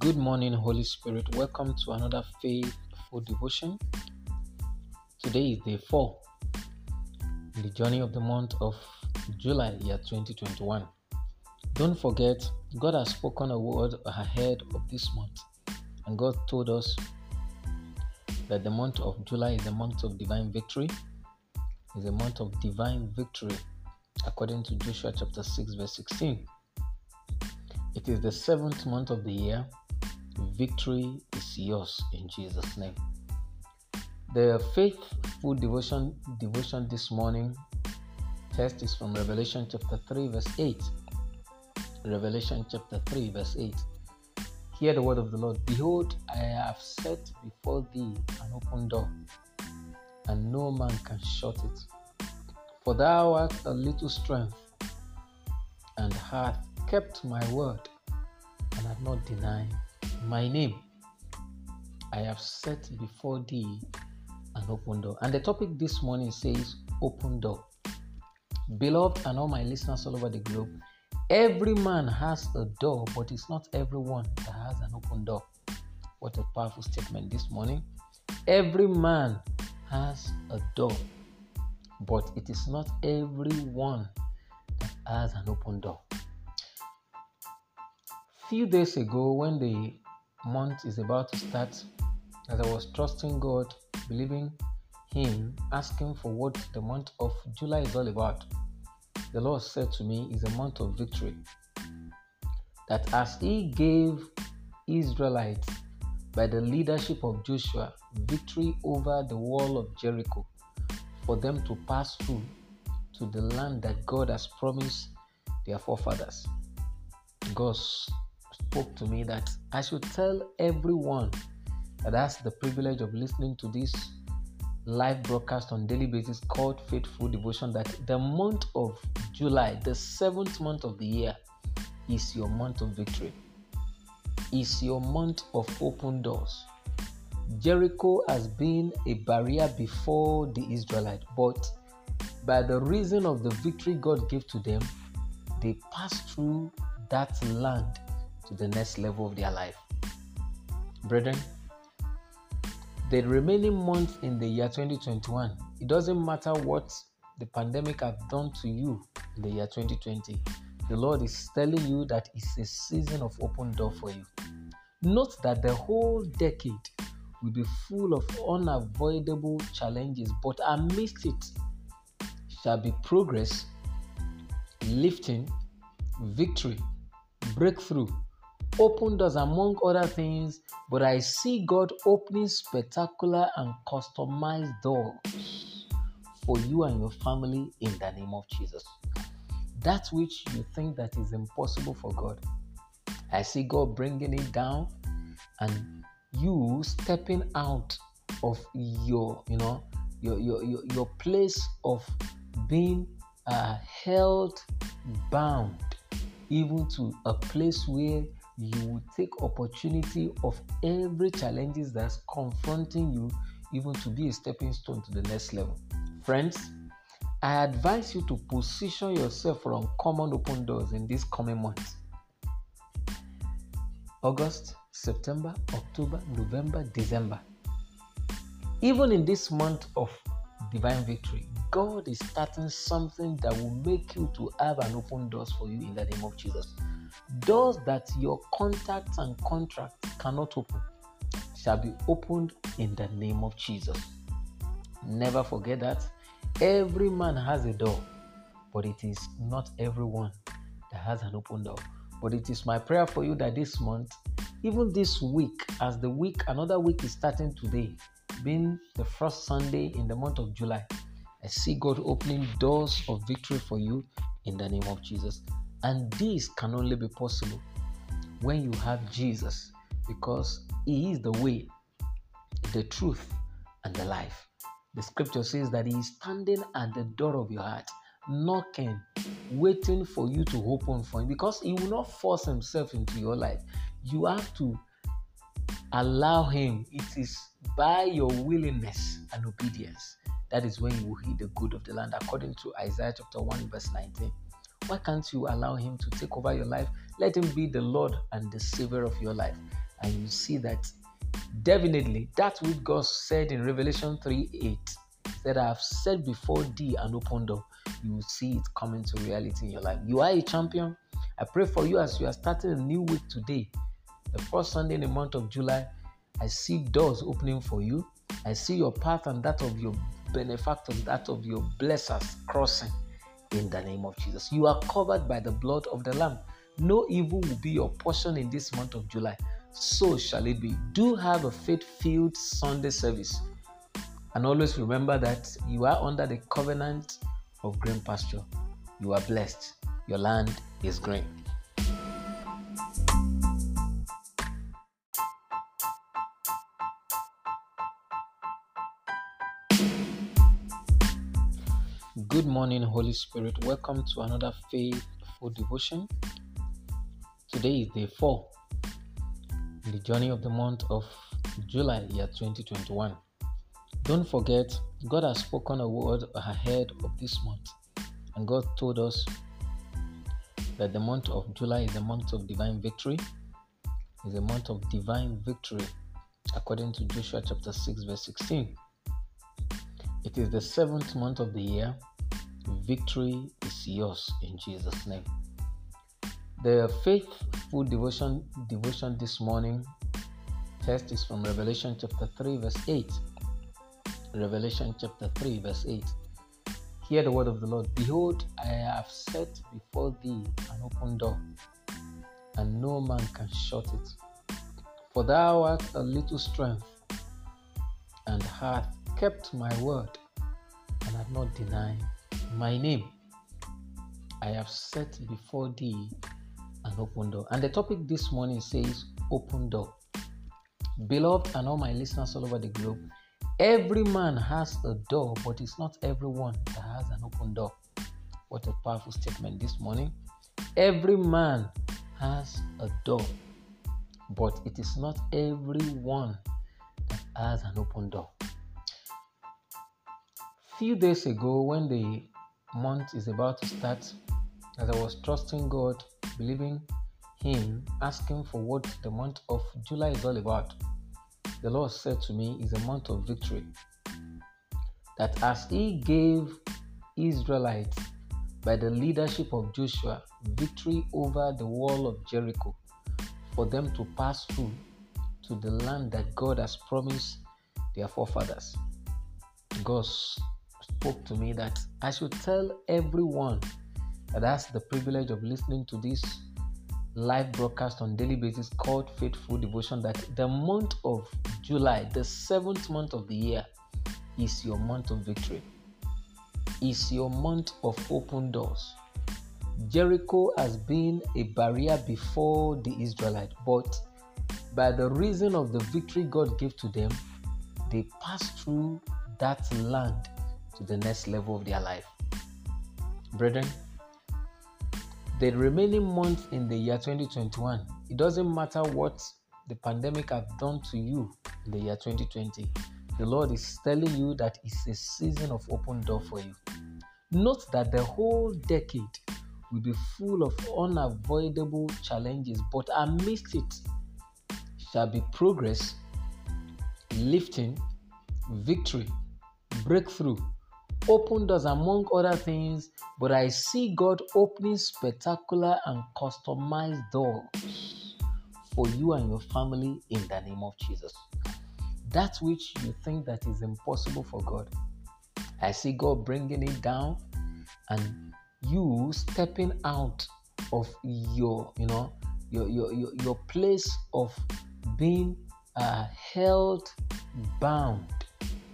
Good morning, Holy Spirit. Welcome to another faithful devotion. Today is day 4 in the journey of the month of July, year 2021. Don't forget, God has spoken a word ahead of this month, and God told us that the month of July is a month of divine victory, is a month of divine victory, according to Joshua chapter 6, verse 16. It is the seventh month of the year. Victory is yours in Jesus' name. The faithful devotion devotion this morning text is from Revelation chapter 3, verse 8. Revelation chapter 3, verse 8. Hear the word of the Lord. Behold, I have set before thee an open door, and no man can shut it. For thou art a little strength, and hath kept my word and have not denied my name. I have set before thee an open door. And the topic this morning says open door. Beloved, and all my listeners all over the globe, every man has a door, but it's not everyone that has an open door. What a powerful statement this morning. Every man has a door, but it is not everyone that has an open door few days ago when the month is about to start as i was trusting god believing him asking for what the month of july is all about the lord said to me is a month of victory. That as he gave israelites by the leadership of joshua victory over the wall of jericho for them to pass through to the land that god has promised their forefathers. God spoke to me that I should tell everyone that has the privilege of listening to this live broadcast on daily basis called Faithful Devotion that the month of July, the seventh month of the year, is your month of victory. Is your month of open doors. Jericho has been a barrier before the Israelites, but by the reason of the victory God gave to them, they passed through that land to the next level of their life. Brethren, the remaining months in the year 2021, it doesn't matter what the pandemic have done to you in the year 2020. The Lord is telling you that it's a season of open door for you. Note that the whole decade will be full of unavoidable challenges, but amidst it shall be progress, lifting, victory, breakthrough, open doors among other things, but I see God opening spectacular and customized doors for you and your family in the name of Jesus. That which you think that is impossible for God, I see God bringing it down and you stepping out of your, you know, your your your, your place of being uh, held bound even to a place where you will take opportunity of every challenges that's confronting you even to be a stepping stone to the next level. Friends i advise you to position yourself for uncommon open doors in this coming months august september october november december. Even in this month of divine victory god is starting something that will make you to have an open doors for you in the name of jesus Doors that your contacts and contracts cannot open shall be opened in the name of Jesus. Never forget that every man has a door, but it is not everyone that has an open door. But it is my prayer for you that this month, even this week, as the week, another week is starting today, being the first Sunday in the month of July, I see God opening doors of victory for you in the name of Jesus. And this can only be possible when you have Jesus because He is the way, the truth, and the life. The scripture says that He is standing at the door of your heart, knocking, waiting for you to open for Him because He will not force Himself into your life. You have to allow Him. It is by your willingness and obedience that is when you will eat the good of the land, according to Isaiah chapter 1, verse 19. Why can't you allow Him to take over your life? Let Him be the Lord and the Savior of your life. and you see that definitely that which God said in Revelation 3 8 that I have said before thee and open door, you will see it coming to reality in your life. You are a champion. I pray for you as you are starting a new week today, the first Sunday in the month of July. I see doors opening for you. I see your path and that of your benefactors, that of your blessers crossing in the name of Jesus. You are covered by the blood of the Lamb. No evil will be your portion in this month of July. So shall it be. Do have a faith filled Sunday service. And always remember that you are under the covenant of green pasture. You are blessed. Your land is green. Good morning, Holy Spirit. Welcome to another faithful devotion. Today is day 4 in the journey of the month of July, year 2021. Don't forget, God has spoken a word ahead of this month, and God told us that the month of July is a month of divine victory, is a month of divine victory, according to Joshua chapter 6, verse 16. It is the seventh month of the year Victory is yours in Jesus' name. The faithful devotion devotion this morning text is from Revelation chapter 3, verse 8. Revelation chapter 3, verse 8. Hear the word of the Lord. Behold, I have set before thee an open door, and no man can shut it. For thou art a little strength, and hast kept my word, and have not denied my name I have set before thee an open door. And the topic this morning says open door. Beloved, and all my listeners all over the globe, every man has a door, but it's not everyone that has an open door. What a powerful statement this morning. Every man has a door, but it is not everyone that has an open door. Few days ago, when the month is about to start, as I was trusting God, believing Him, asking for what the month of July is all about, the Lord said to me, is a month of victory. That as He gave Israelites by the leadership of Joshua victory over the wall of Jericho for them to pass through to the land that God has promised their forefathers. God spoke to me that I should tell everyone that has the privilege of listening to this live broadcast on daily basis called Faithful Devotion that the month of July, the seventh month of the year, is your month of victory. Is your month of open doors. Jericho has been a barrier before the Israelites, but by the reason of the victory God gave to them, they passed through that land to the next level of their life. Brethren, the remaining months in the year 2021, it doesn't matter what the pandemic have done to you in the year 2020. The Lord is telling you that it's a season of open door for you. Note that the whole decade will be full of unavoidable challenges, but amidst it shall be progress, lifting, victory, breakthrough, open doors among other things, but I see God opening spectacular and customized doors for you and your family in the name of Jesus. That which you think that is impossible for God, I see God bringing it down and you stepping out of your, you know, your your your, your place of being uh, held bound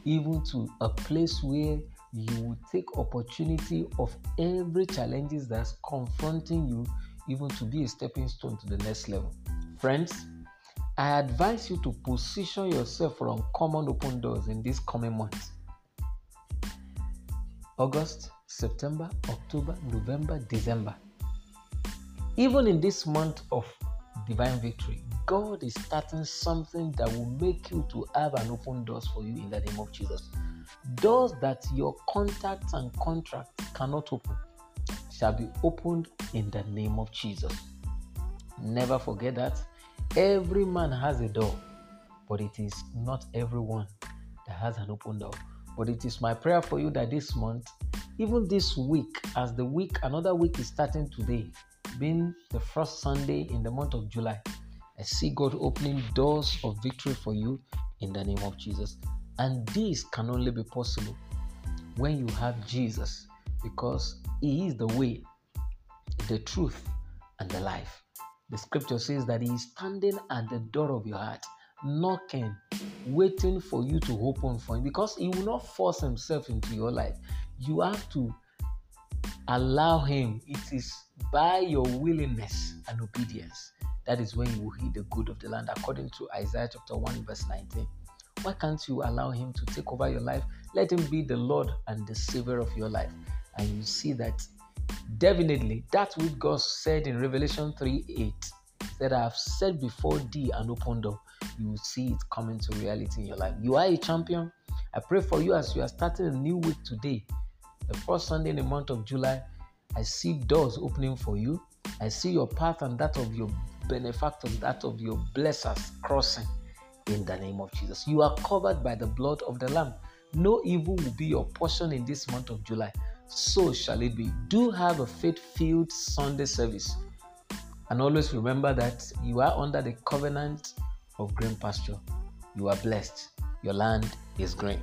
even to a place where you will take opportunity of every challenges that's confronting you even to be a stepping stone to the next level. Friends i advise you to position yourself for uncommon open doors in this coming months august september october november december. Even in this month of divine victory god is starting something that will make you to have an open doors for you in the name of jesus Doors that your contacts and contracts cannot open shall be opened in the name of Jesus. Never forget that Every man has a door, but it is not everyone that has an open door. But it is my prayer for you that this month, even this week, as the week, another week is starting today, being the first Sunday in the month of July, I see God opening doors of victory for you in the name of Jesus. And this can only be possible when you have Jesus because He is the way, the truth, and the life. The scripture says that He is standing at the door of your heart, knocking, waiting for you to open for Him because He will not force Himself into your life. You have to allow Him. It is by your willingness and obedience that is when you will eat the good of the land, according to Isaiah chapter 1, verse 19. Why can't you allow Him to take over your life? Let Him be the Lord and the Savior of your life. And you see that definitely that which God said in Revelation 3 8 that I have said before thee and open door, you will see it coming to reality in your life. You are a champion. I pray for you as you are starting a new week today, the first Sunday in the month of July. I see doors opening for you. I see your path and that of your benefactors, that of your blessers crossing in the name of Jesus. You are covered by the blood of the Lamb. No evil will be your portion in this month of July. So shall it be. Do have a faith filled Sunday service. And always remember that you are under the covenant of green pasture. You are blessed. Your land is green.